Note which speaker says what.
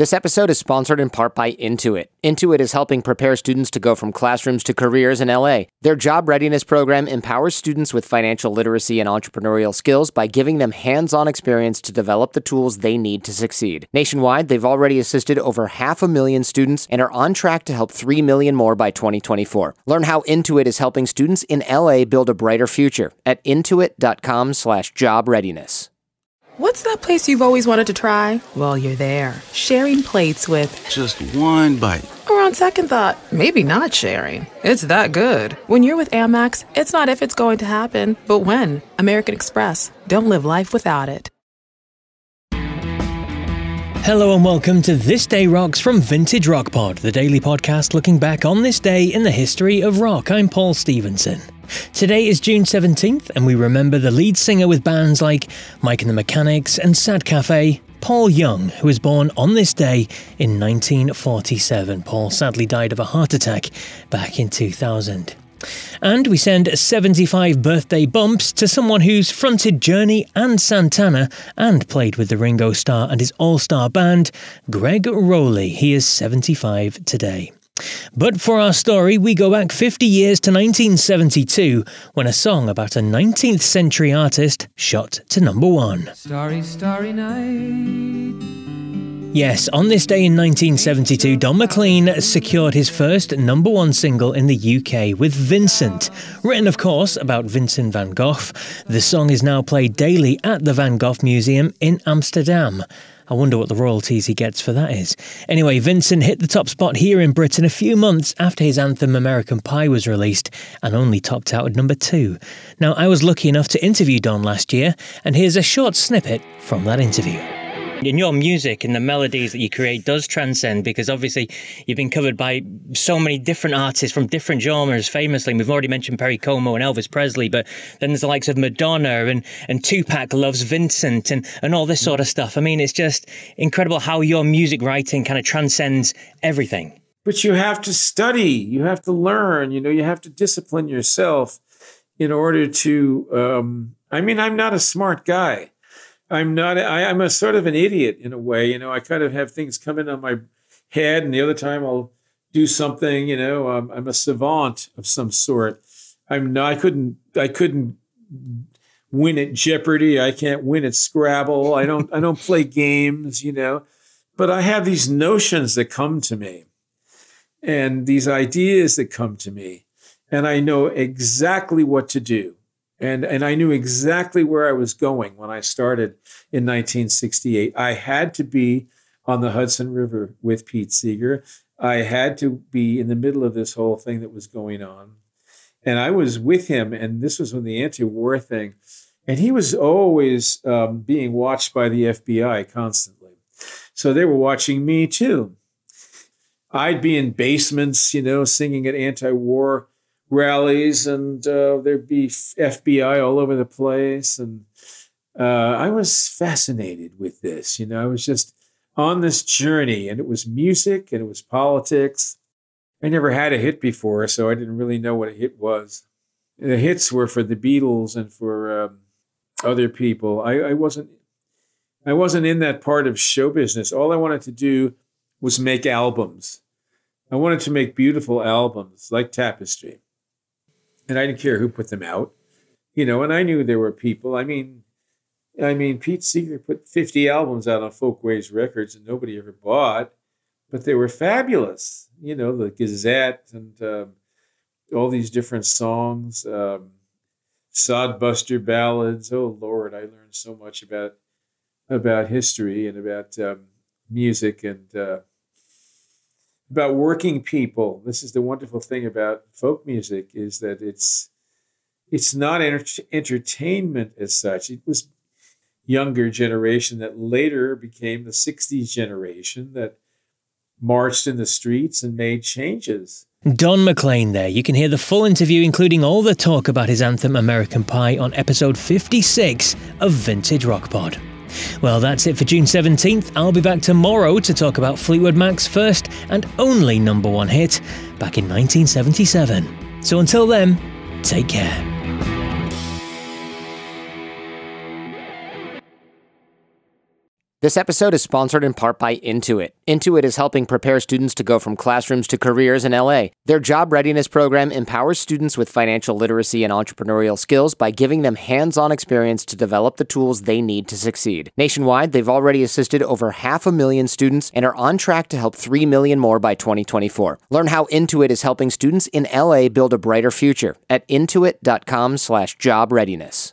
Speaker 1: This episode is sponsored in part by Intuit. Intuit is helping prepare students to go from classrooms to careers in LA. Their job readiness program empowers students with financial literacy and entrepreneurial skills by giving them hands on experience to develop the tools they need to succeed. Nationwide, they've already assisted over half a million students and are on track to help 3 million more by 2024. Learn how Intuit is helping students in LA build a brighter future at intuit.com/slash job readiness.
Speaker 2: What's that place you've always wanted to try? Well, you're there, sharing plates with
Speaker 3: just one bite.
Speaker 2: Or on second thought, maybe not sharing. It's that good. When you're with Amex, it's not if it's going to happen, but when. American Express. Don't live life without it.
Speaker 4: Hello and welcome to This Day Rocks from Vintage Rock Pod, the daily podcast looking back on this day in the history of rock. I'm Paul Stevenson. Today is June 17th, and we remember the lead singer with bands like Mike and the Mechanics and Sad Cafe, Paul Young, who was born on this day in 1947. Paul sadly died of a heart attack back in 2000. And we send 75 birthday bumps to someone who's fronted Journey and Santana and played with the Ringo Starr and his all star band, Greg Rolie. He is 75 today. But for our story, we go back 50 years to 1972 when a song about a 19th century artist shot to number one. Starry, starry night. Yes, on this day in 1972, Don McLean secured his first number one single in the UK with Vincent. Written, of course, about Vincent van Gogh, the song is now played daily at the Van Gogh Museum in Amsterdam. I wonder what the royalties he gets for that is. Anyway, Vincent hit the top spot here in Britain a few months after his anthem American Pie was released and only topped out at number two. Now, I was lucky enough to interview Don last year, and here's a short snippet from that interview. In your music and the melodies that you create does transcend because obviously you've been covered by so many different artists from different genres. Famously, we've already mentioned Perry Como and Elvis Presley, but then there's the likes of Madonna and, and Tupac loves Vincent and, and all this sort of stuff. I mean, it's just incredible how your music writing kind of transcends everything.
Speaker 5: But you have to study, you have to learn, you know, you have to discipline yourself in order to. Um, I mean, I'm not a smart guy. I'm not. I, am a sort of an idiot in a way. You know, I kind of have things come in on my head, and the other time I'll do something. You know, um, I'm a savant of some sort. I'm not. I couldn't. I couldn't win at Jeopardy. I can't win at Scrabble. I don't. I don't play games. You know, but I have these notions that come to me, and these ideas that come to me, and I know exactly what to do and and I knew exactly where I was going when I started in 1968. I had to be on the Hudson River with Pete Seeger. I had to be in the middle of this whole thing that was going on, and I was with him. And this was when the anti-war thing, and he was always um, being watched by the FBI constantly. So they were watching me too. I'd be in basements, you know, singing at anti-war rallies and uh, there'd be FBI all over the place. And uh, I was fascinated with this. You know, I was just on this journey, and it was music and it was politics. I never had a hit before, so I didn't really know what a hit was. The hits were for the Beatles and for um, other people. I, I wasn't. I wasn't in that part of show business. All I wanted to do was make albums. I wanted to make beautiful albums like Tapestry and I didn't care who put them out, you know. And I knew there were people. I mean, I mean, Pete Seeger put 50 albums out on Folkways Records, and nobody ever bought, but they were fabulous. You know, the Gazette and um, all these different songs, um, Sodbuster ballads. Oh Lord, I learned so much about about history and about um, music and. Uh, about working people. This is the wonderful thing about folk music is that it's it's not enter- entertainment as such. It was younger generation that later became the 60s generation that marched in the streets and made changes.
Speaker 4: Don McLean there. You can hear the full interview, including all the talk about his anthem American Pie, on episode 56 of Vintage Rock Pod. Well, that's it for June 17th. I'll be back tomorrow to talk about Fleetwood Mac's first and only number one hit back in 1977. So until then, take care.
Speaker 1: This episode is sponsored in part by Intuit. Intuit is helping prepare students to go from classrooms to careers in LA. Their job readiness program empowers students with financial literacy and entrepreneurial skills by giving them hands on experience to develop the tools they need to succeed. Nationwide, they've already assisted over half a million students and are on track to help 3 million more by 2024. Learn how Intuit is helping students in LA build a brighter future at intuit.com/slash job readiness.